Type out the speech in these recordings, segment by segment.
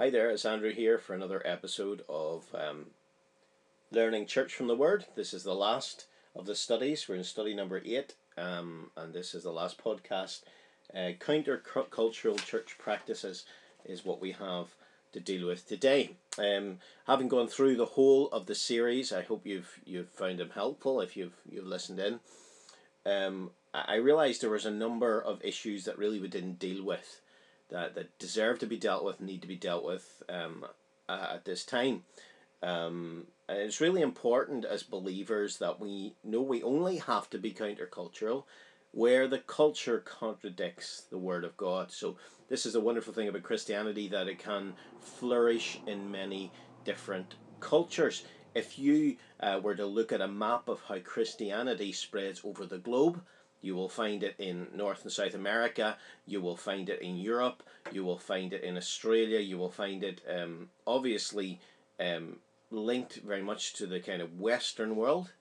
Hi there, it's Andrew here for another episode of um, Learning Church from the Word. This is the last of the studies. We're in study number eight, um, and this is the last podcast. Uh, counter-cultural church practices is what we have to deal with today. Um, having gone through the whole of the series, I hope you've you've found them helpful. If you've you've listened in, um, I realised there was a number of issues that really we didn't deal with that, that deserve to be dealt with, need to be dealt with um, at this time. Um, it's really important as believers that we know we only have to be countercultural where the culture contradicts the Word of God. So, this is a wonderful thing about Christianity that it can flourish in many different cultures. If you uh, were to look at a map of how Christianity spreads over the globe, you will find it in North and South America. You will find it in Europe. You will find it in Australia. You will find it um, obviously um, linked very much to the kind of Western world.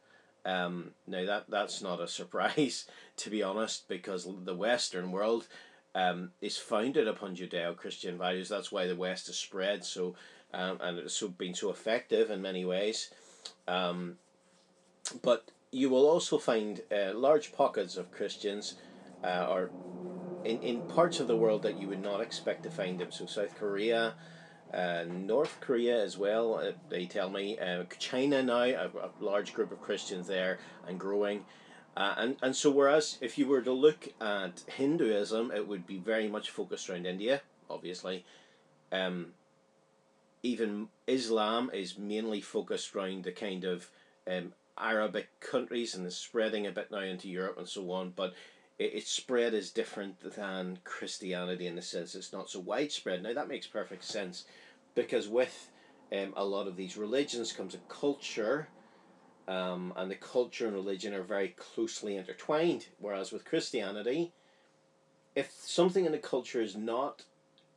Um, now that that's not a surprise, to be honest, because the Western world um, is founded upon Judeo-Christian values. That's why the West has spread so, um, and it's so been so effective in many ways. Um, but you will also find uh, large pockets of Christians, uh, or in, in parts of the world that you would not expect to find them. So South Korea, uh, North Korea as well. Uh, they tell me uh, China now a, a large group of Christians there and growing. Uh, and, and so whereas if you were to look at Hinduism, it would be very much focused around India, obviously. Um, even Islam is mainly focused around the kind of um, Arabic countries and is spreading a bit now into Europe and so on, but it, its spread is different than Christianity in the sense it's not so widespread. Now that makes perfect sense because with um, a lot of these religions comes a culture, um, and the culture and religion are very closely intertwined. Whereas with Christianity, if something in the culture is not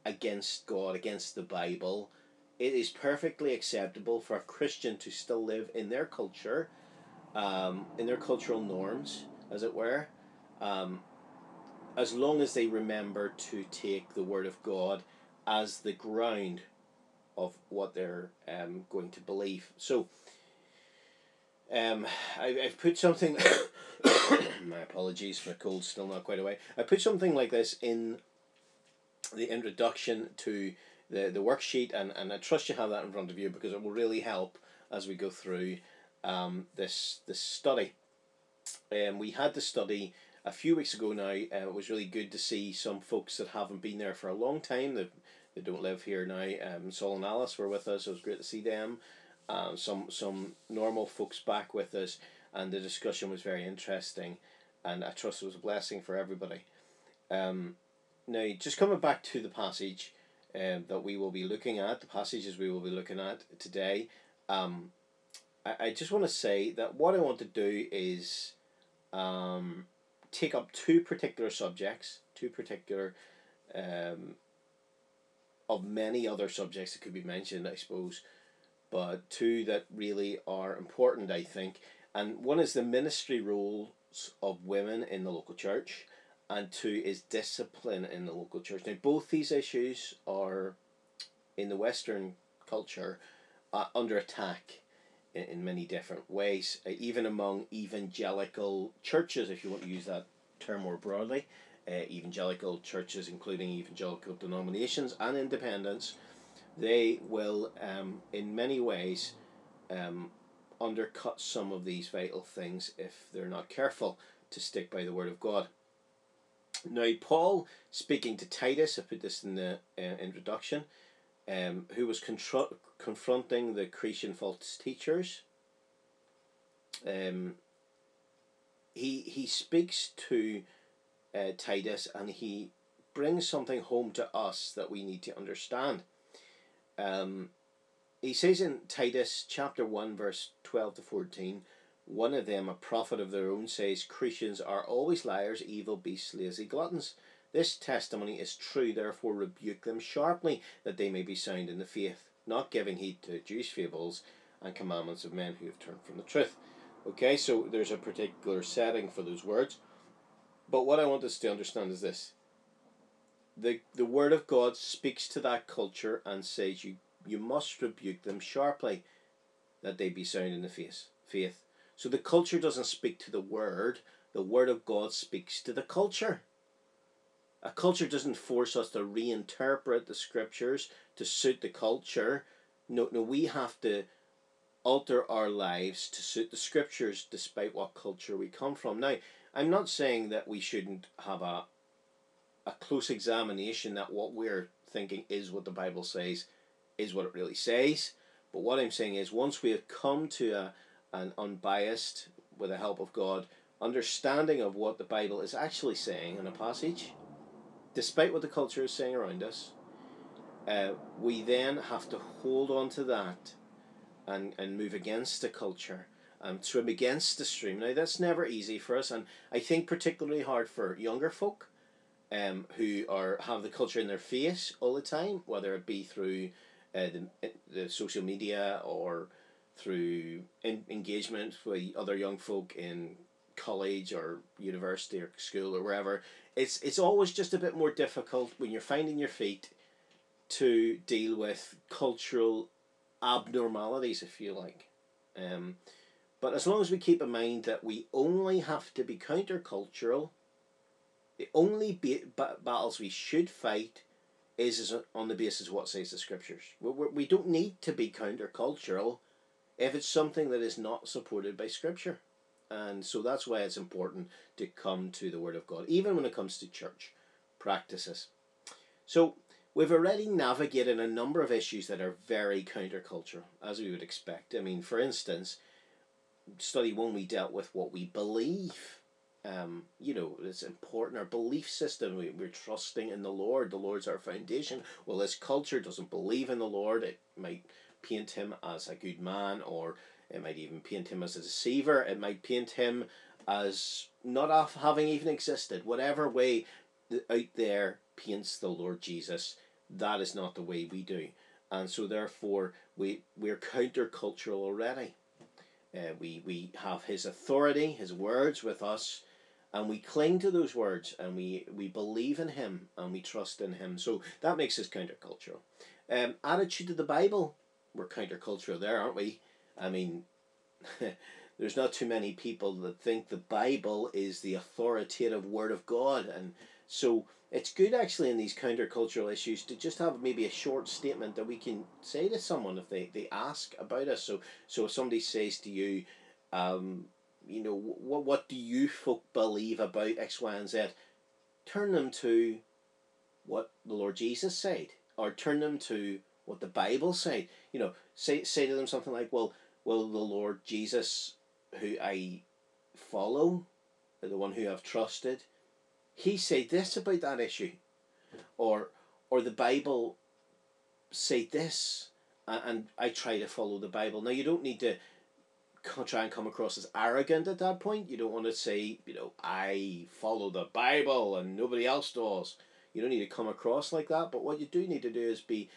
against God, against the Bible, it is perfectly acceptable for a Christian to still live in their culture um, in their cultural norms, as it were, um, as long as they remember to take the Word of God as the ground of what they're um, going to believe. So, um, I, I've put something, my apologies, my cold's still not quite away. I put something like this in the introduction to the, the worksheet, and, and I trust you have that in front of you because it will really help as we go through um, this this study. Um, we had the study a few weeks ago now. Uh, it was really good to see some folks that haven't been there for a long time. They, they don't live here now. Um, Saul and Alice were with us. It was great to see them. Um, some some normal folks back with us, and the discussion was very interesting, and I trust it was a blessing for everybody. Um, now, just coming back to the passage um, that we will be looking at, the passages we will be looking at today. Um, I, I just want to say that what I want to do is um, take up two particular subjects, two particular um, of many other subjects that could be mentioned, I suppose, but two that really are important, I think. And one is the ministry roles of women in the local church, and two is discipline in the local church. Now, both these issues are in the Western culture uh, under attack in, in many different ways, uh, even among evangelical churches, if you want to use that term more broadly. Uh, evangelical churches, including evangelical denominations and independents, they will, um, in many ways, um, undercut some of these vital things if they're not careful to stick by the Word of God. Now, Paul, speaking to Titus, I put this in the uh, introduction, um, who was contro- confronting the Cretan false teachers. Um, he he speaks to uh, Titus and he brings something home to us that we need to understand. Um, he says in Titus chapter 1, verse 12 to 14, one of them, a prophet of their own, says Cretans are always liars, evil beasts, lazy gluttons. This testimony is true, therefore rebuke them sharply, that they may be sound in the faith, not giving heed to Jewish fables and commandments of men who have turned from the truth. Okay, so there's a particular setting for those words. But what I want us to understand is this the the word of God speaks to that culture and says you you must rebuke them sharply, that they be sound in the face faith. So the culture doesn't speak to the word; the word of God speaks to the culture. A culture doesn't force us to reinterpret the scriptures to suit the culture. No, no, we have to alter our lives to suit the scriptures despite what culture we come from. Now, I'm not saying that we shouldn't have a a close examination that what we're thinking is what the Bible says is what it really says. But what I'm saying is once we have come to a, an unbiased, with the help of God, understanding of what the Bible is actually saying in a passage, despite what the culture is saying around us, uh, we then have to hold on to that and, and move against the culture and swim against the stream. Now, that's never easy for us, and I think particularly hard for younger folk um, who are have the culture in their face all the time, whether it be through uh, the, the social media or through in, engagement with other young folk in college or university or school or wherever. It's it's always just a bit more difficult when you're finding your feet to deal with cultural abnormalities, if you like. Um, but as long as we keep in mind that we only have to be countercultural the only ba- battles we should fight is, is on the basis of what says the scriptures. We, we don't need to be countercultural if it's something that is not supported by scripture. And so that's why it's important to come to the Word of God, even when it comes to church practices. So we've already navigated a number of issues that are very countercultural, as we would expect. I mean, for instance, study one, we dealt with what we believe um, you know, it's important. Our belief system, we, we're trusting in the Lord. The Lord's our foundation. Well, this culture doesn't believe in the Lord. It might paint him as a good man, or it might even paint him as a deceiver. It might paint him as not having even existed. Whatever way out there paints the Lord Jesus, that is not the way we do. And so, therefore, we, we're countercultural already. Uh, we, we have his authority, his words with us, and we cling to those words and we, we believe in him and we trust in him. So that makes us countercultural. Um, attitude to the Bible, we're countercultural there, aren't we? I mean, there's not too many people that think the Bible is the authoritative word of God. And so it's good actually in these countercultural issues to just have maybe a short statement that we can say to someone if they, they ask about us. So so if somebody says to you, um, you know, what what do you folk believe about X, Y, and Z? Turn them to what the Lord Jesus said, or turn them to what the Bible said. You know, say say to them something like, "Well, well, the Lord Jesus, who I follow, the one who I've trusted, he said this about that issue, or or the Bible said this, and, and I try to follow the Bible. Now you don't need to try and come across as arrogant at that point. You don't want to say, you know, I follow the Bible and nobody else does. You don't need to come across like that. But what you do need to do is be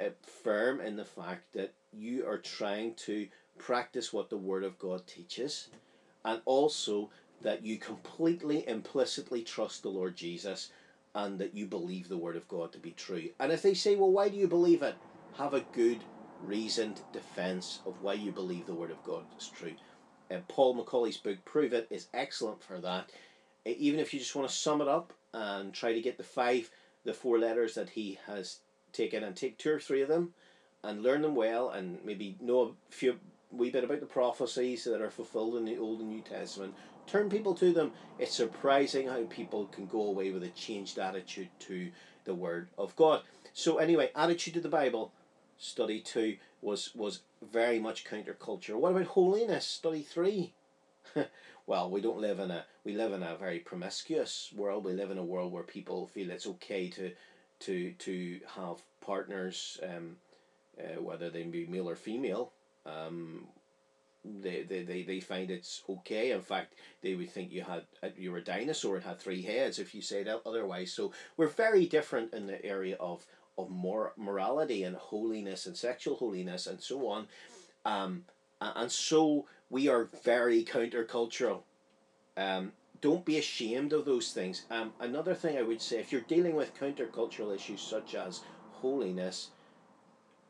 uh, firm in the fact that you are trying to practice what the Word of God teaches, and also that you completely implicitly trust the Lord Jesus and that you believe the Word of God to be true. And if they say, well, why do you believe it? Have a good reasoned defense of why you believe the Word of God is true. And uh, Paul Macaulay's book, Prove It, is excellent for that. Uh, even if you just want to sum it up and try to get the five, the four letters that he has taken, and take two or three of them and learn them well, and maybe know a few wee bit about the prophecies that are fulfilled in the Old and New Testament. Turn people to them. It's surprising how people can go away with a changed attitude to the Word of God. So, anyway, attitude to the Bible study two was was very much counterculture. What about holiness? Study three. well, we don't live in a we live in a very promiscuous world. We live in a world where people feel it's okay to to to have partners, um, uh, whether they be male or female. Um, they, they, they, they find it's okay. In fact, they would think you had you were a dinosaur and had three heads if you said otherwise. So we're very different in the area of of mor- morality and holiness and sexual holiness and so on. Um, and so we are very countercultural. Um, don't be ashamed of those things. Um, another thing I would say, if you're dealing with countercultural issues such as holiness,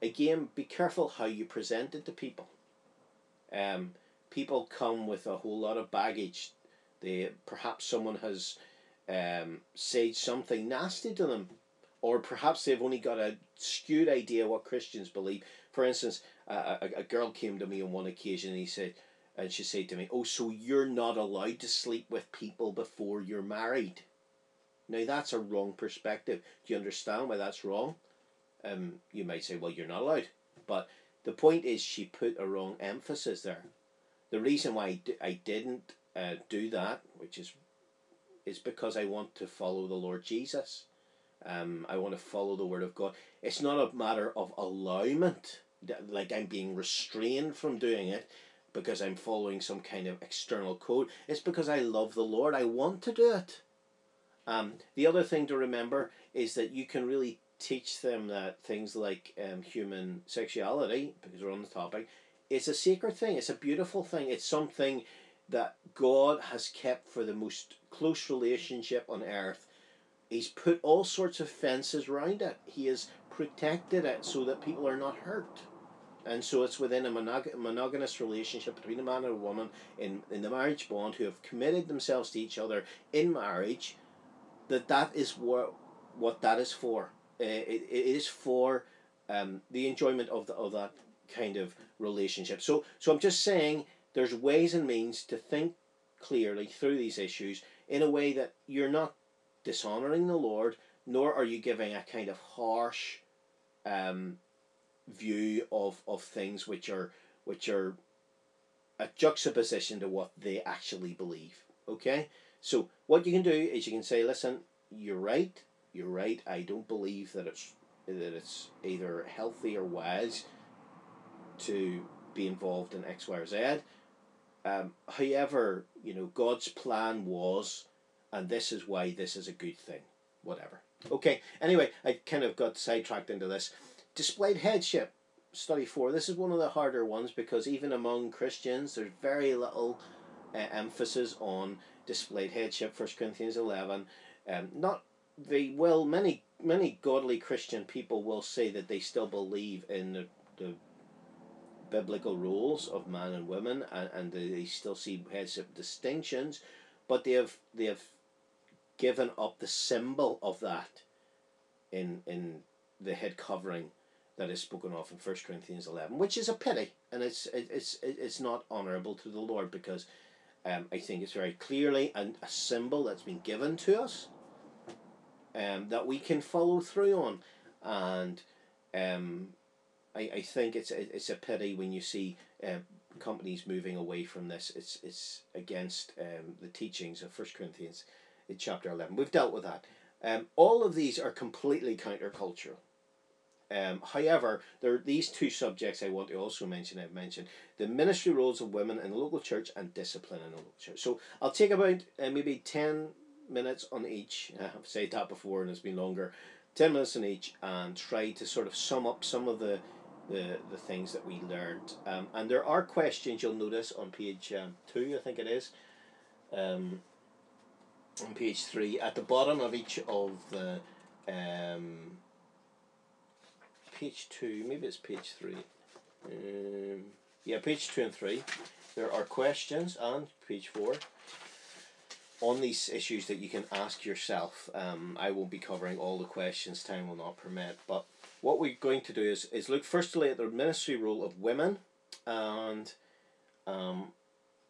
again, be careful how you present it to people. Um, people come with a whole lot of baggage. They perhaps someone has um, said something nasty to them, or perhaps they've only got a skewed idea what Christians believe. For instance, a, a, a girl came to me on one occasion and he said, and she said to me, "Oh, so you're not allowed to sleep with people before you're married." Now that's a wrong perspective. Do you understand why that's wrong? Um, you might say, "Well, you're not allowed," but the point is she put a wrong emphasis there. The reason why I d- I didn't uh, do that, which is, is because I want to follow the Lord Jesus. Um, I want to follow the Word of God. It's not a matter of allowment, like I'm being restrained from doing it because I'm following some kind of external code. It's because I love the Lord. I want to do it. Um, the other thing to remember is that you can really teach them that things like um, human sexuality, because we're on the topic, it's a sacred thing. It's a beautiful thing. It's something that God has kept for the most close relationship on earth. He's put all sorts of fences around it. He has protected it so that people are not hurt and so it's within a monog- monogamous relationship between a man and a woman in, in the marriage bond who have committed themselves to each other in marriage that that is what what that is for. Uh, it, it is for um, the enjoyment of the, of that kind of relationship. So so i'm just saying there's ways and means to think clearly through these issues in a way that you're not dishonoring the lord nor are you giving a kind of harsh um, view of, of things which are which are a juxtaposition to what they actually believe. Okay? So what you can do is you can say, listen, you're right, you're right, I don't believe that it's that it's either healthy or wise to be involved in X, Y, or Z. Um, however, you know, God's plan was, and this is why this is a good thing. Whatever. Okay, anyway, I kind of got sidetracked into this. Displayed headship, study four. This is one of the harder ones because even among Christians, there's very little uh, emphasis on displayed headship. First Corinthians eleven. Um, not the well, many many godly Christian people will say that they still believe in the, the biblical rules of man and women, and, and they still see headship distinctions, but they have they have given up the symbol of that in in the head covering that is spoken of in First Corinthians eleven, which is a pity, and it's it's it's not honourable to the Lord because um, I think it's very clearly an, a symbol that's been given to us um, that we can follow through on, and um, I, I think it's it's a pity when you see uh, companies moving away from this. It's it's against um, the teachings of First Corinthians, in chapter eleven. We've dealt with that. Um, all of these are completely countercultural. Um, however, there are these two subjects I want to also mention. I've mentioned the ministry roles of women in the local church and discipline in the local church. So I'll take about uh, maybe 10 minutes on each. I've said that before and it's been longer. 10 minutes on each and try to sort of sum up some of the the, the things that we learned. Um, and there are questions you'll notice on page um, 2, I think it is. Um, on page 3, at the bottom of each of the um, page two, maybe it's page three. Um, yeah, page two and three. There are questions on page four on these issues that you can ask yourself. Um, I won't be covering all the questions, time will not permit. But what we're going to do is, is look firstly at the ministry role of women and um,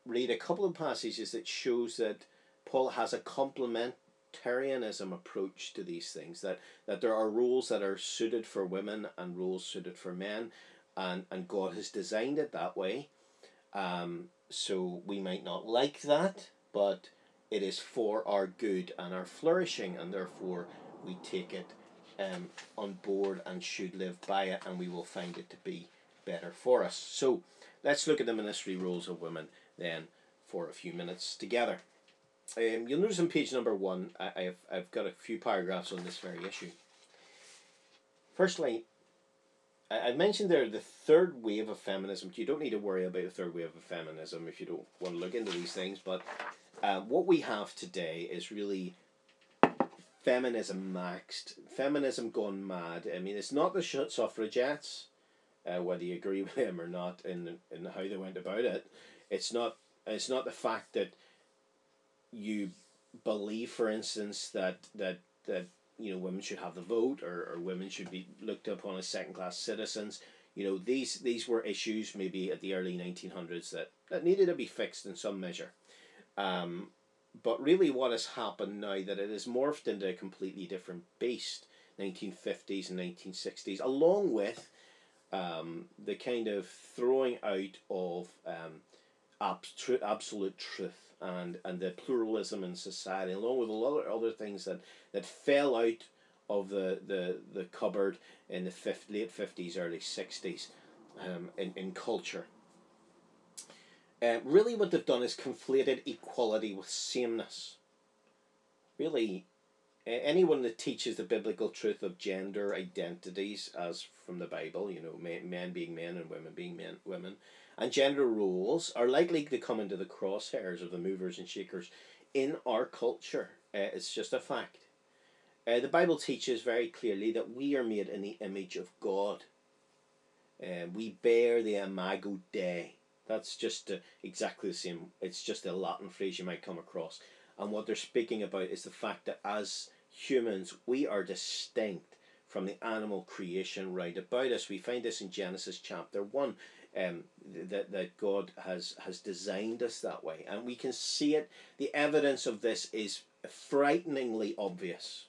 read a couple of passages that shows that Paul has a complement Tarianism approach to these things that that there are rules that are suited for women and rules suited for men and and God has designed it that way. Um, so we might not like that but it is for our good and our flourishing and therefore we take it um, on board and should live by it and we will find it to be better for us. So let's look at the ministry roles of women then for a few minutes together um, you'll notice on page number one, I, have I've got a few paragraphs on this very issue. Firstly, I, I mentioned there the third wave of feminism. You don't need to worry about the third wave of feminism if you don't want to look into these things, but uh, what we have today is really feminism maxed, feminism gone mad. I mean, it's not the suffragettes, uh, whether you agree with them or not in in how they went about it. It's not. It's not the fact that you believe, for instance, that that that you know women should have the vote or, or women should be looked upon as second class citizens. You know these these were issues maybe at the early nineteen hundreds that, that needed to be fixed in some measure. Um, but really, what has happened now that it has morphed into a completely different beast, nineteen fifties and nineteen sixties, along with um, the kind of throwing out of um, abs- absolute truth and, and the pluralism in society, along with a lot of other things that, that fell out of the, the, the cupboard in the fifth, late 50s, early 60s um, in, in culture. Uh, really, what they've done is conflated equality with sameness. Really, anyone that teaches the biblical truth of gender identities, as from the Bible, you know, men being men and women being men, women, and gender roles are likely to come into the crosshairs of the movers and shakers in our culture. Uh, it's just a fact. Uh, the Bible teaches very clearly that we are made in the image of God. Uh, we bear the imago Dei. That's just uh, exactly the same. It's just a Latin phrase you might come across. And what they're speaking about is the fact that as humans, we are distinct from the animal creation right about us. We find this in Genesis chapter 1 um, that, that God has, has designed us that way. And we can see it. The evidence of this is frighteningly obvious.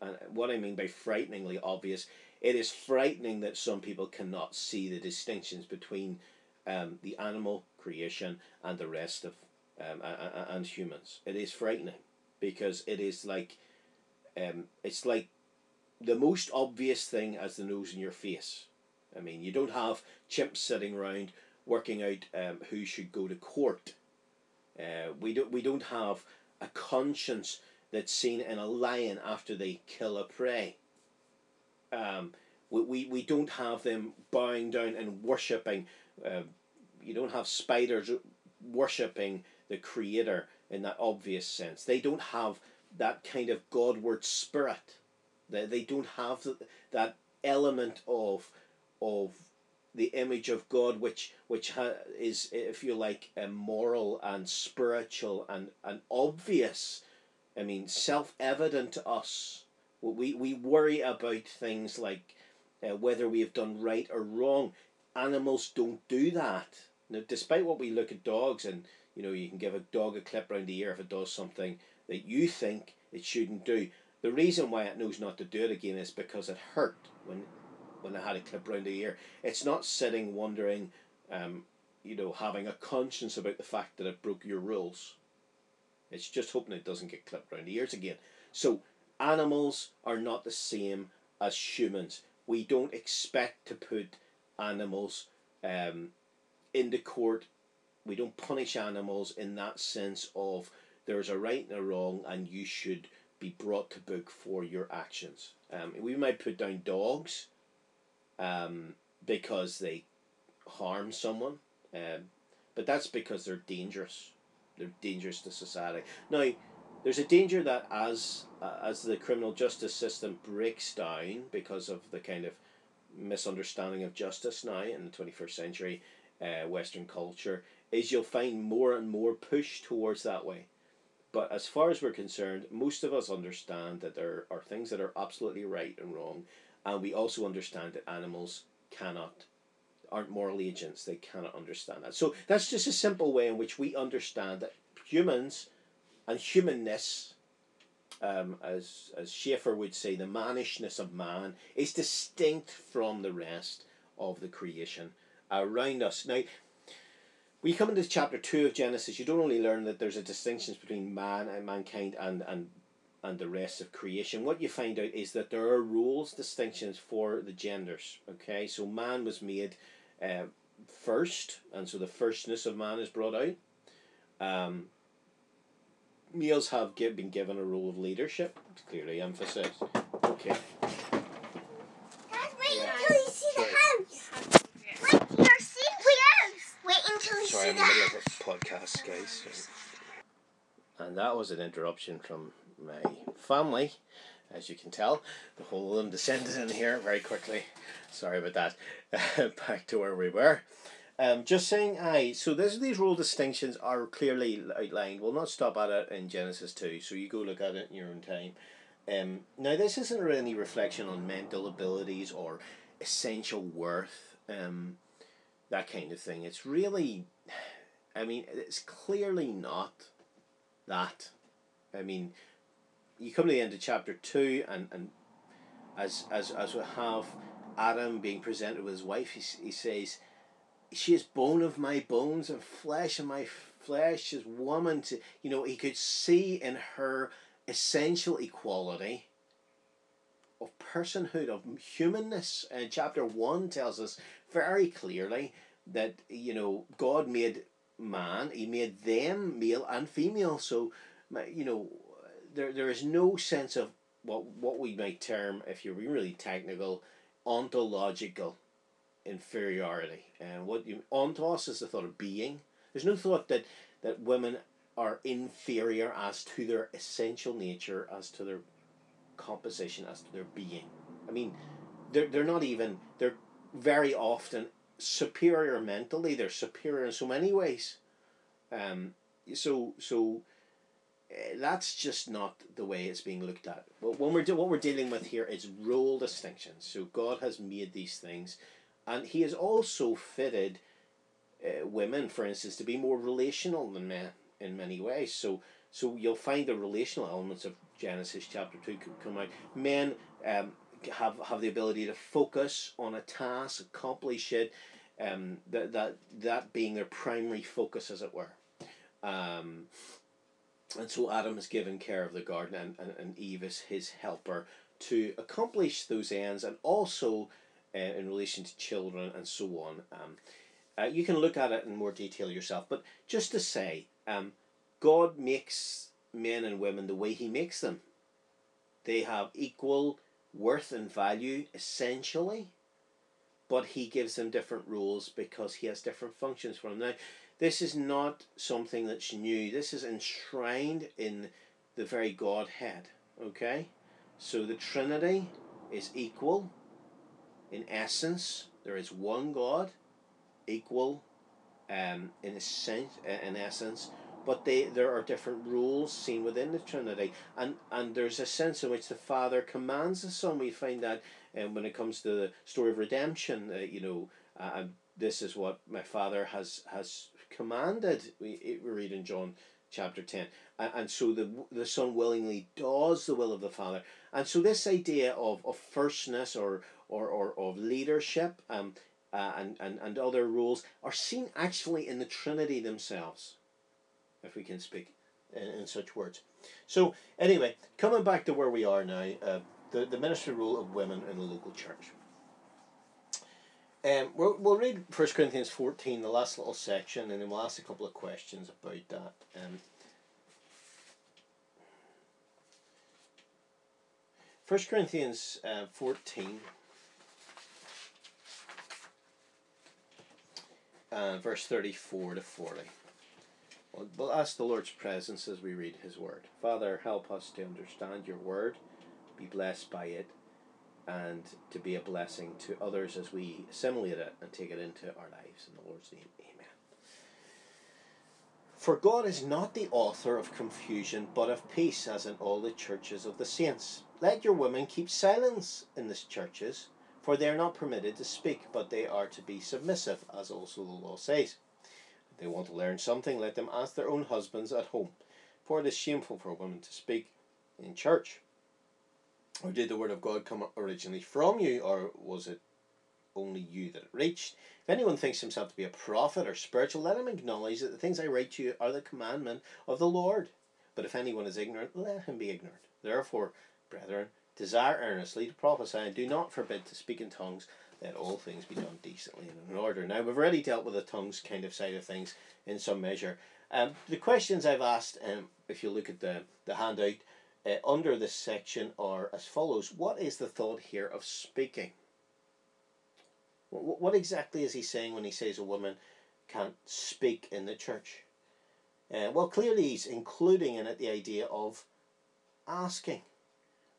And what I mean by frighteningly obvious, it is frightening that some people cannot see the distinctions between um, the animal creation and the rest of um, and humans. It is frightening because it is like um, it's like the most obvious thing as the nose in your face. I mean, you don't have chimps sitting around working out um, who should go to court. Uh, we don't we don't have a conscience that's seen in a lion after they kill a prey. Um, we, we, we don't have them bowing down and worshipping. Uh, you don't have spiders worshipping the creator in that obvious sense. They don't have that kind of Godward spirit. They, they don't have that element of of the image of God, which which ha- is, if you like, a moral and spiritual and, and obvious. I mean, self evident to us. We, we worry about things like uh, whether we have done right or wrong. Animals don't do that. Now, despite what we look at dogs, and you know, you can give a dog a clip round the ear if it does something that you think it shouldn't do. The reason why it knows not to do it again is because it hurt when when I had a clip round the ear. It's not sitting wondering, um, you know, having a conscience about the fact that it broke your rules. It's just hoping it doesn't get clipped round the ears again. So animals are not the same as humans. We don't expect to put animals um, into court. We don't punish animals in that sense of there's a right and a wrong, and you should be brought to book for your actions. Um, we might put down dogs um, because they harm someone, um, but that's because they're dangerous. They're dangerous to society. Now, there's a danger that as uh, as the criminal justice system breaks down because of the kind of misunderstanding of justice now in the twenty first century uh, Western culture, is you'll find more and more push towards that way. But as far as we're concerned, most of us understand that there are things that are absolutely right and wrong, and we also understand that animals cannot aren't moral agents they cannot understand that. So that's just a simple way in which we understand that humans and humanness um, as as Schaeffer would say the mannishness of man is distinct from the rest of the creation around us. Now we come into chapter 2 of Genesis, you don't only learn that there's a distinction between man and mankind and, and and the rest of creation, what you find out is that there are rules, distinctions for the genders. Okay, so man was made uh, first, and so the firstness of man is brought out. Um, males have give, been given a role of leadership, clearly emphasized. Okay. Dad, wait until you see the house. Wait, you're seeing the house. Wait until you Sorry, see I'm the in the middle of a podcast, guys. And that was an interruption from my family. As you can tell, the whole of them descended in here very quickly. Sorry about that. Back to where we were. Um, just saying, aye. So this, these rule distinctions are clearly outlined. We'll not stop at it in Genesis two. So you go look at it in your own time. Um, now this isn't really any reflection on mental abilities or essential worth, um, that kind of thing. It's really, I mean, it's clearly not that. I mean, you come to the end of chapter two, and and as as as we have Adam being presented with his wife, he, he says she is bone of my bones and flesh of my flesh is woman to you know he could see in her essential equality of personhood of humanness and chapter 1 tells us very clearly that you know god made man he made them male and female so you know there, there is no sense of what what we might term if you're really technical ontological inferiority. And what you ontos is the thought of being. There's no thought that that women are inferior as to their essential nature, as to their composition, as to their being. I mean, they're they're not even they're very often superior mentally. They're superior in so many ways. Um, so so uh, that's just not the way it's being looked at. But when we're de- what we're dealing with here is role distinctions. So God has made these things and he has also fitted uh, women, for instance, to be more relational than men in many ways. So, so you'll find the relational elements of Genesis chapter two come out. Men um, have have the ability to focus on a task, accomplish it. Um, that that that being their primary focus, as it were. Um, and so Adam is given care of the garden, and, and, and Eve is his helper to accomplish those ends, and also uh, in relation to children and so on. Um, uh, you can look at it in more detail yourself, but just to say, um, God makes men and women the way He makes them. They have equal worth and value essentially, but He gives them different rules because He has different functions for them. Now, this is not something that's new. This is enshrined in the very Godhead. Okay, so the Trinity is equal in essence, there is one God, equal um, in, essence, in essence, but they there are different rules seen within the Trinity, and and there's a sense in which the Father commands the Son. We find that um, when it comes to the story of redemption, uh, you know, uh, this is what my Father has has commanded. We, we read in John chapter 10 and, and so the the son willingly does the will of the father and so this idea of, of firstness or or, or of leadership um, uh, and, and, and other rules are seen actually in the Trinity themselves, if we can speak in, in such words. So, anyway, coming back to where we are now, uh, the, the ministry role of women in the local church. Um, we'll, we'll read 1 Corinthians 14, the last little section, and then we'll ask a couple of questions about that. Um, 1 Corinthians uh, 14. uh, verse 34 to 40. We'll, ask the Lord's presence as we read His Word. Father, help us to understand Your Word, be blessed by it, and to be a blessing to others as we assimilate it and take it into our lives. In the Lord's name, Amen. For God is not the author of confusion, but of peace, as in all the churches of the saints. Let your women keep silence in the churches for they are not permitted to speak, but they are to be submissive, as also the law says. They want to learn something, let them ask their own husbands at home, for it is shameful for a woman to speak in church. Or did the word of God come originally from you, or was it only you that it reached? If anyone thinks himself to be a prophet or spiritual, let him acknowledge that the things I write to you are the commandment of the Lord. But if anyone is ignorant, let him be ignorant. Therefore, brethren, Desire earnestly to prophesy, and do not forbid to speak in tongues. Let all things be done decently and in order. Now, we've already dealt with the tongues kind of side of things in some measure. Um, the questions I've asked, um, if you look at the, the handout uh, under this section, are as follows What is the thought here of speaking? What, what exactly is he saying when he says a woman can't speak in the church? Uh, well, clearly he's including in it the idea of asking.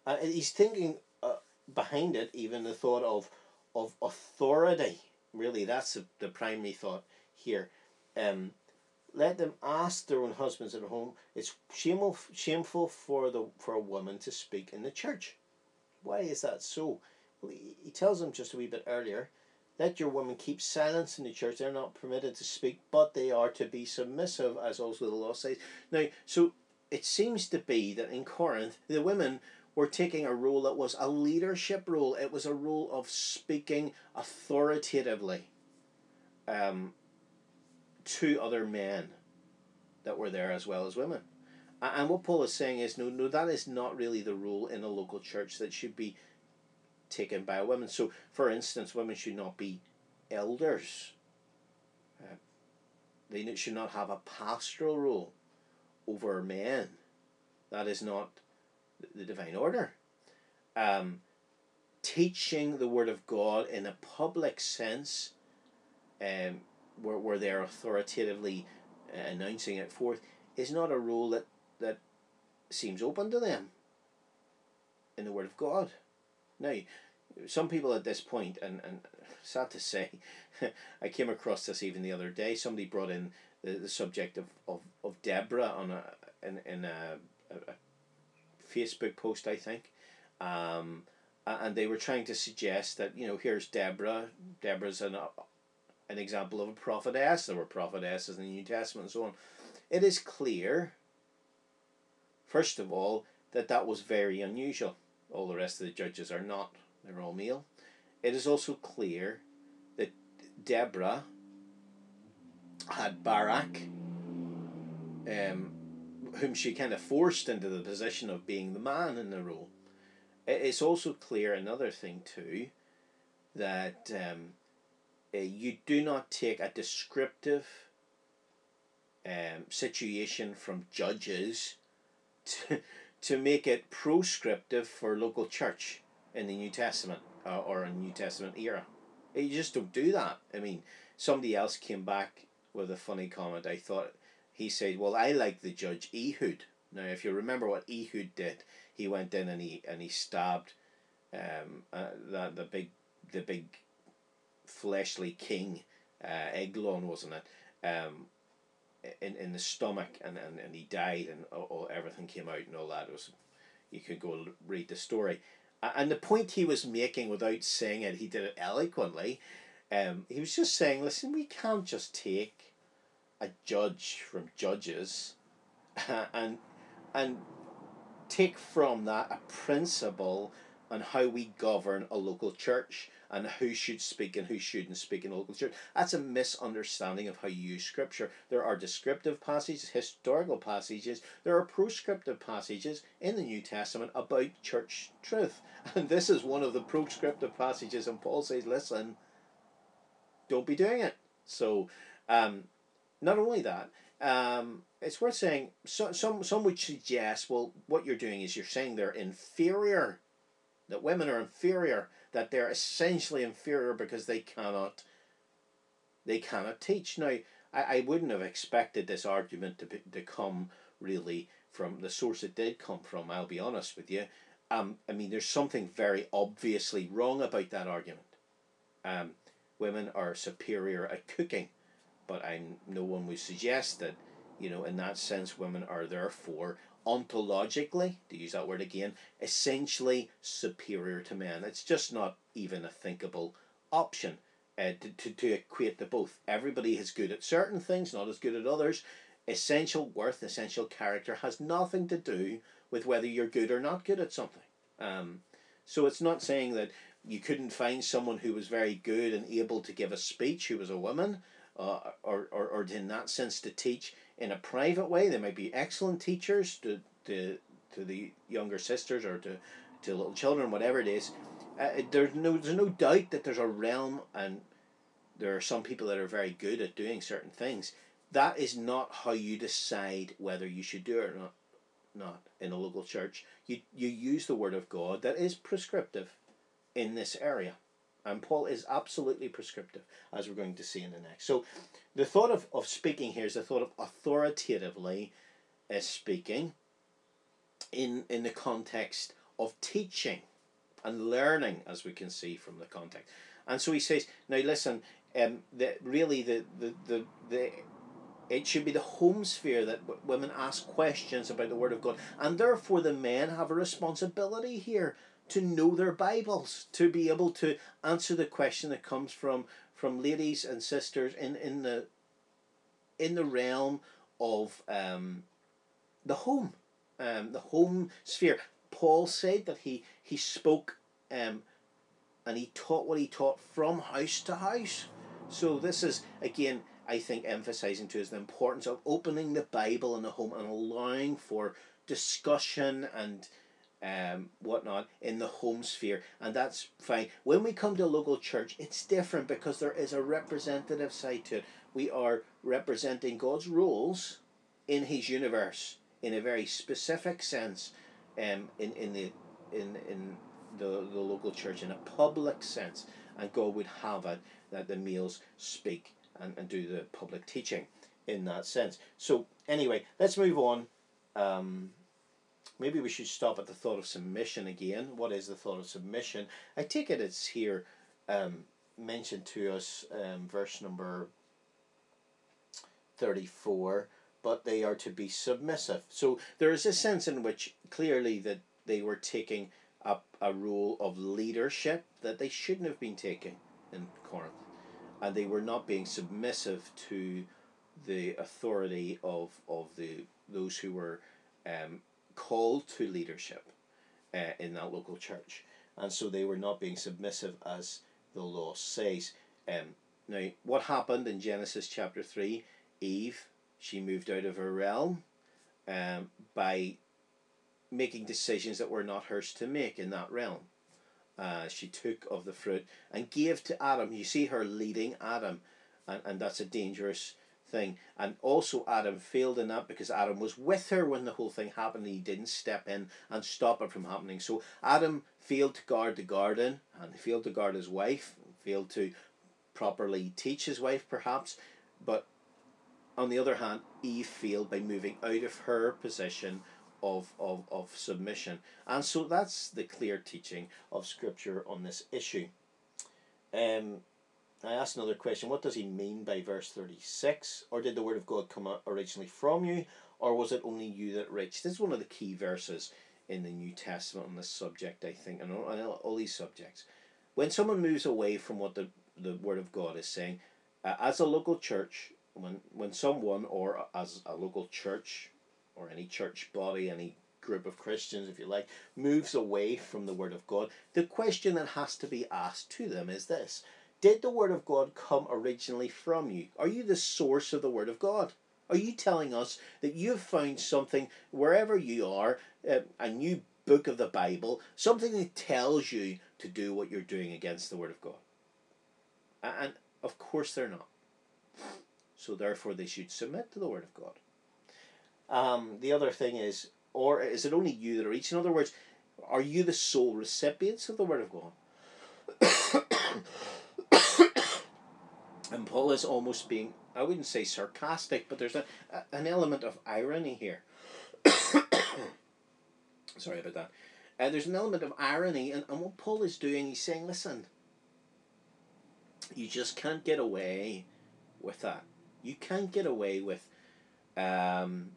Uh, he's thinking uh, behind it even the thought of of authority. Really, that's the, the primary thought here. Um, let them ask their own husbands at home. It's shameful, shameful for the for a woman to speak in the church. Why is that so? Well, he, he tells them just a wee bit earlier. Let your women keep silence in the church. They're not permitted to speak, but they are to be submissive, as also the law says. Now, so it seems to be that in Corinth, the women were taking a role that was a leadership role. It was a role of speaking authoritatively um, to other men that were there as well as women. And what Paul is saying is, no, no, that is not really the rule in a local church that should be taken by women. So, for instance, women should not be elders. Uh, they should not have a pastoral role over men. That is not the divine order. Um, teaching the word of God in a public sense, um, where, where they're authoritatively announcing it forth, is not a role that, that seems open to them in the word of God. Now, some people at this point, and, and sad to say, I came across this even the other day. Somebody brought in the, the subject of, of, of Deborah on a in, in a, a, a Facebook post, I think. Um, and they were trying to suggest that, you know, here's Deborah. Deborah's an, an example of a prophetess. There were prophetesses in the New Testament and so on. It is clear, first of all, that that was very unusual. All the rest of the judges are not, they're all male. It is also clear that Deborah had Barak, um, whom she kind of forced into the position of being the man in the role. It's also clear another thing too, that um, uh, you do not take a descriptive um, situation from judges to, to make it proscriptive for local church in the New Testament uh, or a New Testament era. You just don't do that. I mean, somebody else came back with a funny comment. I thought he said, "Well, I like the judge Ehud." Now, if you remember what Ehud did, he went in and he and he stabbed um, uh, the the big the big fleshly king, uh, Eglon, wasn't it? Um, in in the stomach, and, and, and he died, and all, everything came out, and all that it was. You could go read the story, and the point he was making, without saying it, he did it eloquently. Um, he was just saying, "Listen, we can't just take." A judge from judges and and take from that a principle on how we govern a local church and who should speak and who shouldn't speak in a local church. That's a misunderstanding of how you use scripture. There are descriptive passages, historical passages, there are proscriptive passages in the New Testament about church truth. And this is one of the proscriptive passages, and Paul says, listen, don't be doing it. So um, not only that, um, it's worth saying so, some some would suggest well what you're doing is you're saying they're inferior, that women are inferior, that they're essentially inferior because they cannot they cannot teach. Now I, I wouldn't have expected this argument to be, to come really from the source it did come from. I'll be honest with you. Um, I mean, there's something very obviously wrong about that argument. Um, women are superior at cooking but I no one would suggest that, you know, in that sense, women are therefore ontologically, to use that word again, essentially superior to men. It's just not even a thinkable option uh, to, to, to equate the both. Everybody is good at certain things, not as good at others. Essential worth, essential character has nothing to do with whether you're good or not good at something. Um, so it's not saying that you couldn't find someone who was very good and able to give a speech who was a woman uh, or, or, or in that sense to teach in a private way. They might be excellent teachers to, to, to the younger sisters or to, to little children, whatever it is. Uh, there's no there's no doubt that there's a realm and there are some people that are very good at doing certain things. That is not how you decide whether you should do it or not. Not in a local church. You you use the word of God that is prescriptive in this area. And Paul is absolutely prescriptive, as we're going to see in the next. So, the thought of, of speaking here is the thought of authoritatively uh, speaking in, in the context of teaching and learning, as we can see from the context. And so he says, now listen, um, that really the, the, the, the it should be the home sphere that w- women ask questions about the Word of God, and therefore the men have a responsibility here to know their Bibles, to be able to answer the question that comes from from ladies and sisters in, in the in the realm of um, the home, um, the home sphere. Paul said that he he spoke um, and he taught what he taught from house to house. So this is again I think emphasizing to us the importance of opening the Bible in the home and allowing for discussion and um, whatnot in the home sphere, and that's fine. When we come to a local church, it's different because there is a representative side to it. We are representing God's rules in His universe in a very specific sense, um, in in the in in the the local church in a public sense, and God would have it that the males speak and, and do the public teaching in that sense. So anyway, let's move on. Um, maybe we should stop at the thought of submission again. What is the thought of submission? I take it it's here um, mentioned to us, um, verse number 34, but they are to be submissive. So there is a sense in which clearly that they were taking up a role of leadership that they shouldn't have been taking in Corinth. And they were not being submissive to the authority of, of the those who were um, called to leadership uh, in that local church. And so they were not being submissive as the law says. Um, now, what happened in Genesis chapter 3? Eve, she moved out of her realm um, by making decisions that were not hers to make in that realm. Uh, she took of the fruit and gave to Adam. You see her leading Adam, and, and that's a dangerous thing. And also, Adam failed in that because Adam was with her when the whole thing happened. He didn't step in and stop it from happening. So, Adam failed to guard the garden and failed to guard his wife, failed to properly teach his wife, perhaps. But on the other hand, Eve failed by moving out of her position of, of, of submission. And so that's the clear teaching of Scripture on this issue. Um, I asked another question what does he mean by verse 36? Or did the Word of God come originally from you? Or was it only you that reached? This is one of the key verses in the New Testament on this subject, I think, and all, all these subjects. When someone moves away from what the, the Word of God is saying, uh, as a local church, when, when someone, or as a local church, or any church body, any group of Christians, if you like, moves away from the Word of God, the question that has to be asked to them is this Did the Word of God come originally from you? Are you the source of the Word of God? Are you telling us that you've found something wherever you are, uh, a new book of the Bible, something that tells you to do what you're doing against the Word of God? And of course they're not. So therefore they should submit to the Word of God. Um, the other thing is, or is it only you that are each? In other words, are you the sole recipients of the Word of God? And Paul is almost being, I wouldn't say sarcastic, but there's a, a an element of irony here. Sorry about that. Uh, there's an element of irony, and, and what Paul is doing, he's saying, listen, you just can't get away with that. You can't get away with um,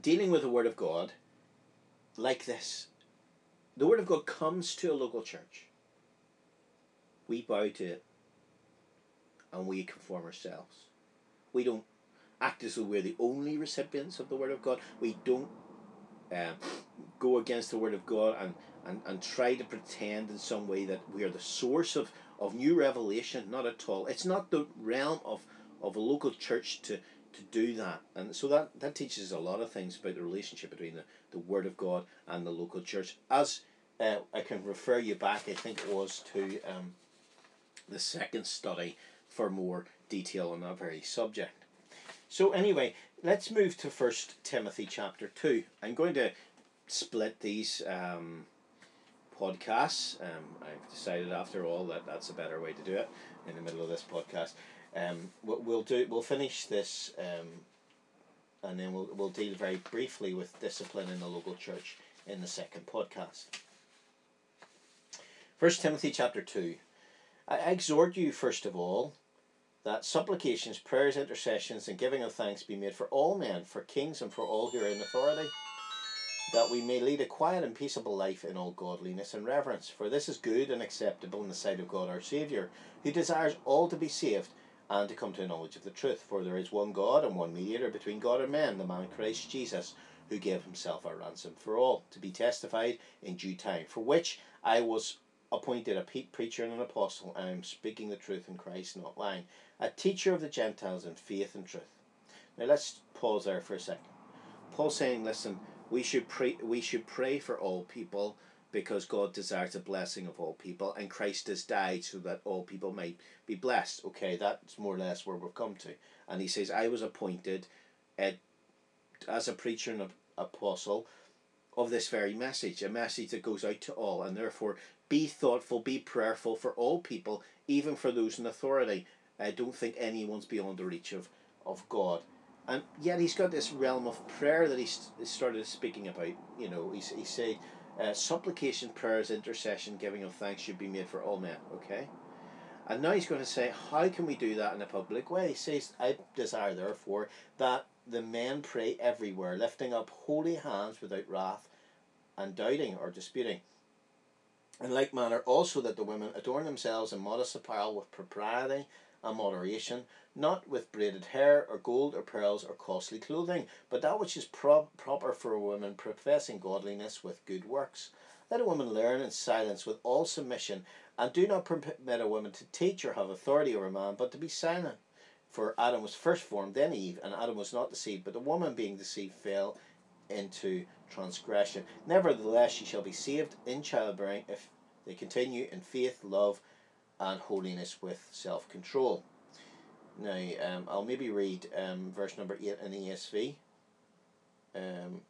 dealing with the Word of God like this. The Word of God comes to a local church. We bow to it and we conform ourselves. We don't act as though we're the only recipients of the Word of God. We don't uh, go against the Word of God and, and, and try to pretend in some way that we are the source of, of new revelation. Not at all. It's not the realm of, of a local church to, to do that. And so that, that teaches a lot of things about the relationship between the, the Word of God and the local church. As uh, I can refer you back, I think it was to um, the second study for more detail on that very subject. So anyway, let's move to First Timothy chapter two. I'm going to split these um, podcasts. Um, I've decided after all that that's a better way to do it in the middle of this podcast. Um, we'll, do we'll finish this, um, and then we'll we'll deal very briefly with discipline in the local church in the second podcast. First Timothy chapter two. I exhort you first of all that supplications, prayers, intercessions, and giving of thanks be made for all men, for kings, and for all who are in authority, that we may lead a quiet and peaceable life in all godliness and reverence. For this is good and acceptable in the sight of God our Saviour, who desires all to be saved and to come to a knowledge of the truth. For there is one God and one mediator between God and men, the man Christ Jesus, who gave himself a ransom for all, to be testified in due time, for which I was appointed a preacher and an apostle, and am speaking the truth in Christ, not lying a teacher of the Gentiles in faith and truth. Now let's pause there for a second. Paul's saying, listen, we should pray we should pray for all people because God desires a blessing of all people and Christ has died so that all people might be blessed. Okay, that's more or less where we've come to. And he says, I was appointed as a preacher and an apostle of this very message, a message that goes out to all, and therefore be thoughtful, be prayerful for all people, even for those in authority. I don't think anyone's beyond the reach of, of God. And yet he's got this realm of prayer that he started speaking about. You know, he, he said, uh, supplication, prayers, intercession, giving of thanks should be made for all men. Okay? And now he's going to say, how can we do that in a public way? He says, I desire therefore that the men pray everywhere, lifting up holy hands without wrath and doubting or disputing. In like manner also that the women adorn themselves in modest apparel with propriety and moderation, not with braided hair or gold or pearls or costly clothing, but that which is pro- proper for a woman professing godliness with good works. Let a woman learn in silence with all submission, and do not permit a woman to teach or have authority over a man, but to be silent. For Adam was first formed, then Eve, and Adam was not deceived, but the woman being deceived fell into transgression. Nevertheless, she shall be saved in childbearing if they continue in faith, love, and holiness with self control. Now, um, I'll maybe read um, verse number 8 in the ESV. Um,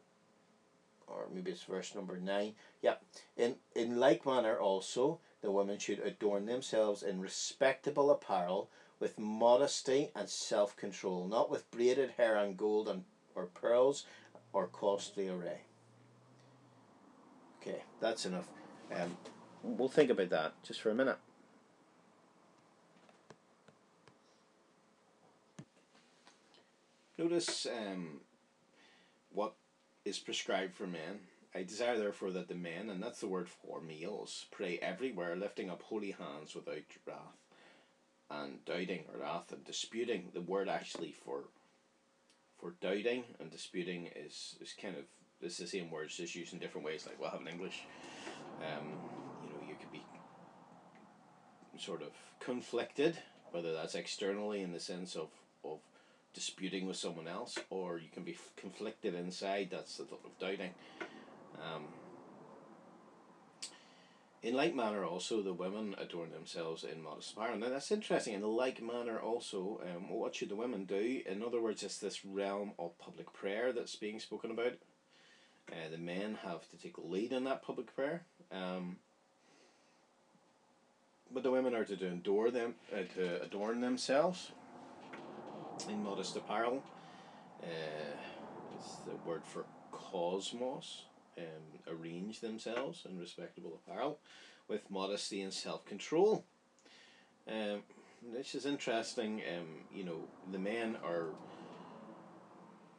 or maybe it's verse number 9. Yeah. In, in like manner also, the women should adorn themselves in respectable apparel with modesty and self control, not with braided hair and gold and or pearls or costly array. Okay, that's enough. Um, we'll think about that just for a minute. Notice um, what is prescribed for men. I desire therefore that the men, and that's the word for males, pray everywhere, lifting up holy hands without wrath and doubting or wrath and disputing. The word actually for for doubting and disputing is, is kind of it's the same words just used in different ways like we'll have in English. Um, you know, you could be sort of conflicted, whether that's externally in the sense of, of disputing with someone else, or you can be conflicted inside. That's the thought of doubting. Um, in like manner, also the women adorn themselves in modest apparel. Now that's interesting. In like manner, also, um, what should the women do? In other words, it's this realm of public prayer that's being spoken about. Uh, the men have to take lead in that public prayer. Um, but the women are to adorn them, uh, to adorn themselves in modest apparel. Uh, it's the word for cosmos. Um, arrange themselves in respectable apparel with modesty and self control. Um, this is interesting. Um, you know, the men are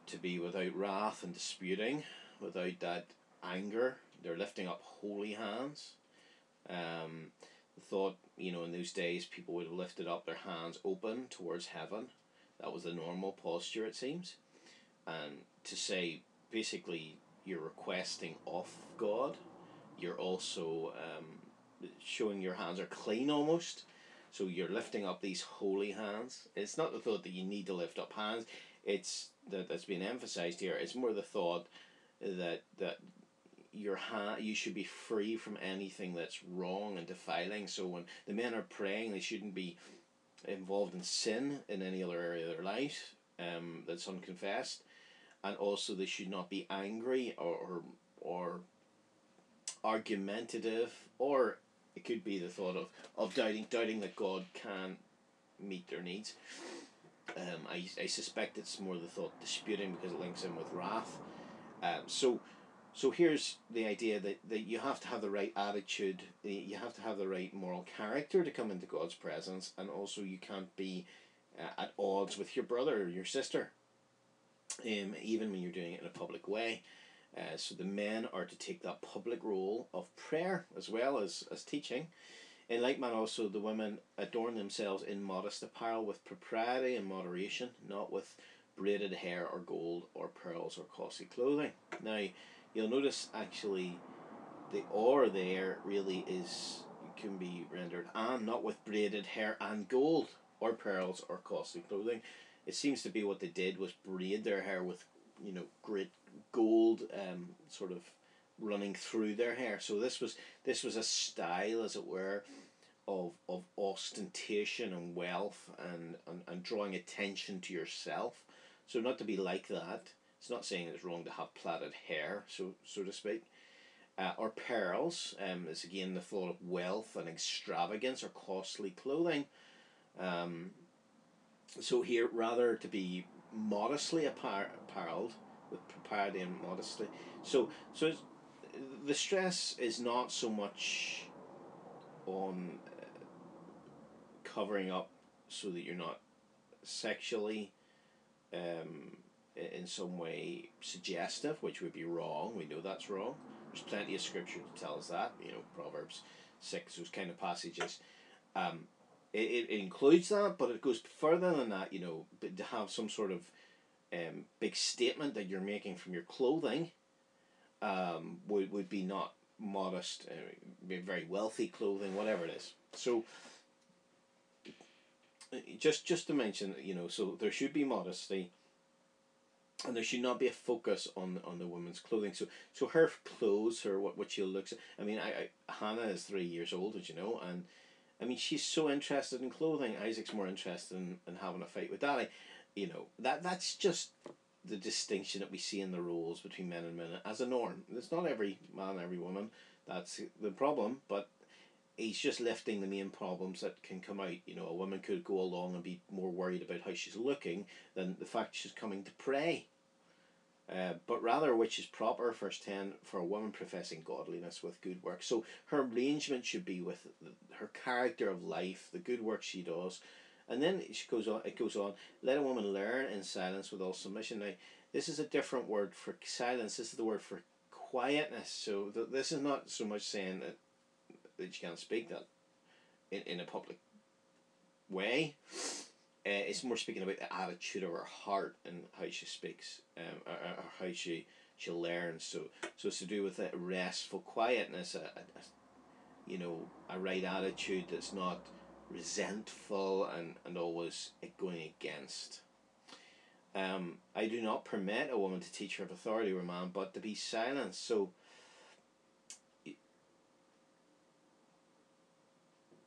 to be without wrath and disputing, without that anger. They're lifting up holy hands. Um, thought, you know, in those days people would have lifted up their hands open towards heaven that was the normal posture, it seems. And to say, basically, you're requesting of God, you're also um, showing your hands are clean almost. So you're lifting up these holy hands. It's not the thought that you need to lift up hands. It's that that's being emphasized here. It's more the thought that that your hand you should be free from anything that's wrong and defiling. So when the men are praying, they shouldn't be involved in sin in any other area of their life um, that's unconfessed, and also they should not be angry or or, or argumentative, or it could be the thought of, of doubting doubting that God can meet their needs. Um, I, I suspect it's more the thought disputing because it links in with wrath. Um, so so here's the idea that, that you have to have the right attitude, you have to have the right moral character to come into God's presence, and also you can't be uh, at odds with your brother or your sister, um, even when you're doing it in a public way. Uh, so the men are to take that public role of prayer as well as, as teaching. In like manner, also the women adorn themselves in modest apparel with propriety and moderation, not with braided hair or gold or pearls or costly clothing. Now, you'll notice actually the or there really is can be rendered and not with braided hair and gold or pearls or costly clothing. It seems to be what they did was braid their hair with you know great gold um sort of running through their hair. So this was this was a style as it were of of ostentation and wealth and, and, and drawing attention to yourself. So not to be like that it's not saying it's wrong to have plaited hair, so so to speak. Uh, or pearls um, is again the thought of wealth and extravagance or costly clothing. Um, so here, rather to be modestly appar- apparelled with propriety and modesty. So so the stress is not so much on uh, covering up so that you're not sexually um, in some way suggestive, which would be wrong. We know that's wrong. There's plenty of scripture to tell us that. You know, Proverbs six, those kind of passages. Um, it, it includes that, but it goes further than that. You know, but to have some sort of um, big statement that you're making from your clothing um, would, would be not modest, uh, very wealthy clothing, whatever it is. So, just just to mention, you know, so there should be modesty and there should not be a focus on on the woman's clothing. So so her clothes, her what what she looks. I mean, I, I Hannah is three years old, as you know, and I mean she's so interested in clothing. Isaac's more interested in, in having a fight with daddy. You know that that's just the distinction that we see in the roles between men and women as a norm. It's not every man, every woman. That's the problem, but he's just lifting the main problems that can come out. You know, a woman could go along and be more worried about how she's looking than the fact she's coming to pray. Uh, but rather which is proper, verse 10, for a woman professing godliness with good works. So her arrangement should be with her character of life, the good work she does. And then she goes on, it goes on, let a woman learn in silence with all submission. Now, this is a different word for silence. This is the word for quietness. So th- this is not so much saying that that you can't speak that in, in a public way. Uh, it's more speaking about the attitude of her heart and how she speaks, um, or, or how she she learns. So so it's to do with a restful quietness, a, a, a you know a right attitude that's not resentful and, and always going against. Um, I do not permit a woman to teach her of authority or man, but to be silent. So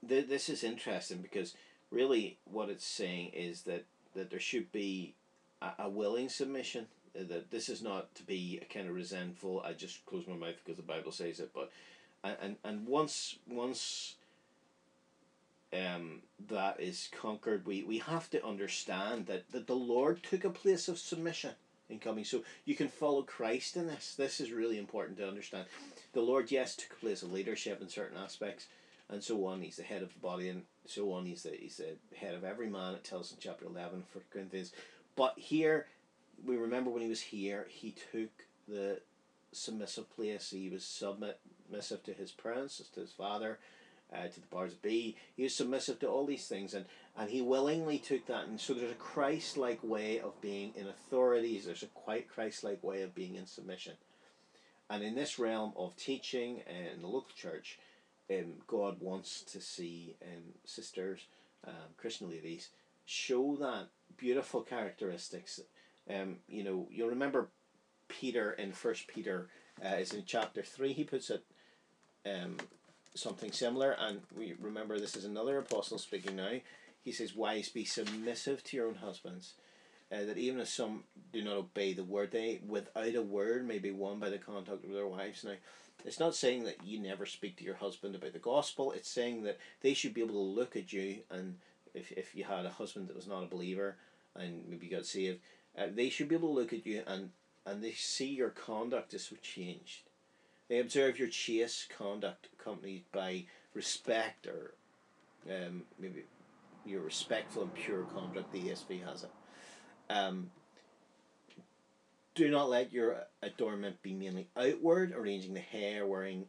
th- this is interesting because really what it's saying is that, that there should be a, a willing submission. Uh, that this is not to be kind of resentful. I just close my mouth because the Bible says it. But and and, and once once um, that is conquered, we, we have to understand that, that the Lord took a place of submission in coming. So you can follow Christ in this. This is really important to understand. The Lord, yes, took a place of leadership in certain aspects, and so on. He's the head of the body, and so on. He's the he's the head of every man. It tells in chapter eleven for Corinthians. But here, we remember when he was here, he took the submissive place. He was submissive to his parents, to his father, uh, to the powers of be. He was submissive to all these things, and and he willingly took that. And so there's a Christ-like way of being in authorities. There's a quite Christ-like way of being in submission. And in this realm of teaching in the local church, um, God wants to see um, sisters, um, Christian ladies, show that beautiful characteristics. Um, you know, you'll remember Peter in First Peter uh, is in chapter three. He puts it um, something similar, and we remember this is another apostle speaking now. He says, "Wives, be submissive to your own husbands." Uh, that even if some do not obey the word, they without a word may be won by the contact of their wives. Now, it's not saying that you never speak to your husband about the gospel. It's saying that they should be able to look at you, and if, if you had a husband that was not a believer and maybe got saved, uh, they should be able to look at you and, and they see your conduct is so changed. They observe your chaste conduct accompanied by respect or um, maybe your respectful and pure conduct. The ESV has it. Um, do not let your adornment be mainly outward, arranging the hair, wearing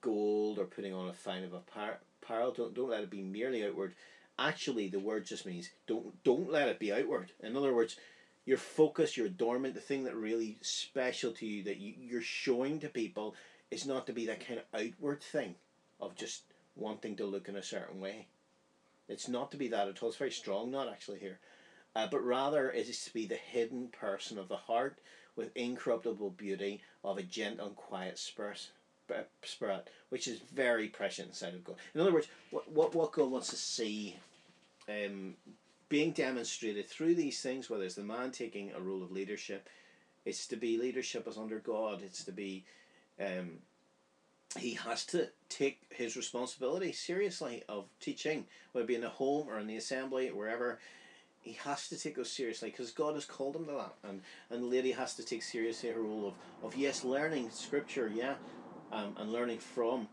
gold, or putting on a fine of apparel. Don't don't let it be merely outward. Actually, the word just means don't don't let it be outward. In other words, your focus, your adornment, the thing that really special to you that you, you're showing to people is not to be that kind of outward thing of just wanting to look in a certain way. It's not to be that at all. It's very strong, not actually here uh, but rather it is to be the hidden person of the heart with incorruptible beauty of a gentle and quiet spirit, spirit which is very precious inside of God. In other words, what, what, what God wants to see um, being demonstrated through these things, whether it's the man taking a role of leadership, it's to be leadership as under God, it's to be. Um, he has to take his responsibility seriously of teaching, whether it be in the home or in the assembly, wherever he has to take us seriously because God has called him to that, and and lady has to take seriously her role of of yes, learning scripture, yeah, um, and learning from.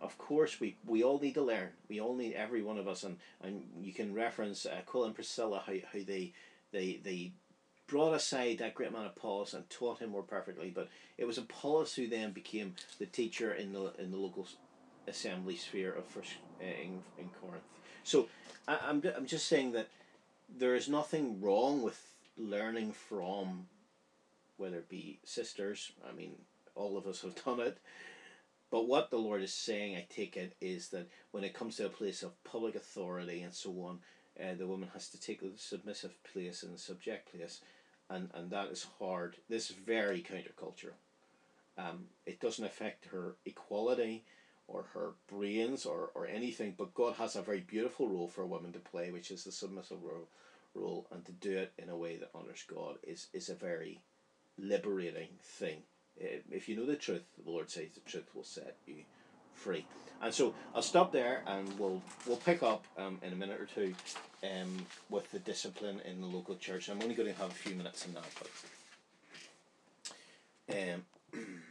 Of course, we, we all need to learn. We all need every one of us, and, and you can reference uh, and Priscilla how, how they they they brought aside that great man Apollos and taught him more perfectly. But it was Apollos who then became the teacher in the in the local assembly sphere of first uh, in in Corinth. So I, I'm I'm just saying that there is nothing wrong with learning from whether it be sisters. I mean all of us have done it. But what the lord is saying i take it is that when it comes to a place of public authority and so on uh, the woman has to take the submissive place and the subject place and, and that is hard. This is very countercultural um, it doesn't affect her equality or her brains or, or anything, but God has a very beautiful role for a woman to play, which is the submissive role, role and to do it in a way that honors God is, is a very liberating thing. If you know the truth, the Lord says the truth will set you free. And so I'll stop there and we'll we'll pick up um, in a minute or two um, with the discipline in the local church. I'm only going to have a few minutes in that, but um,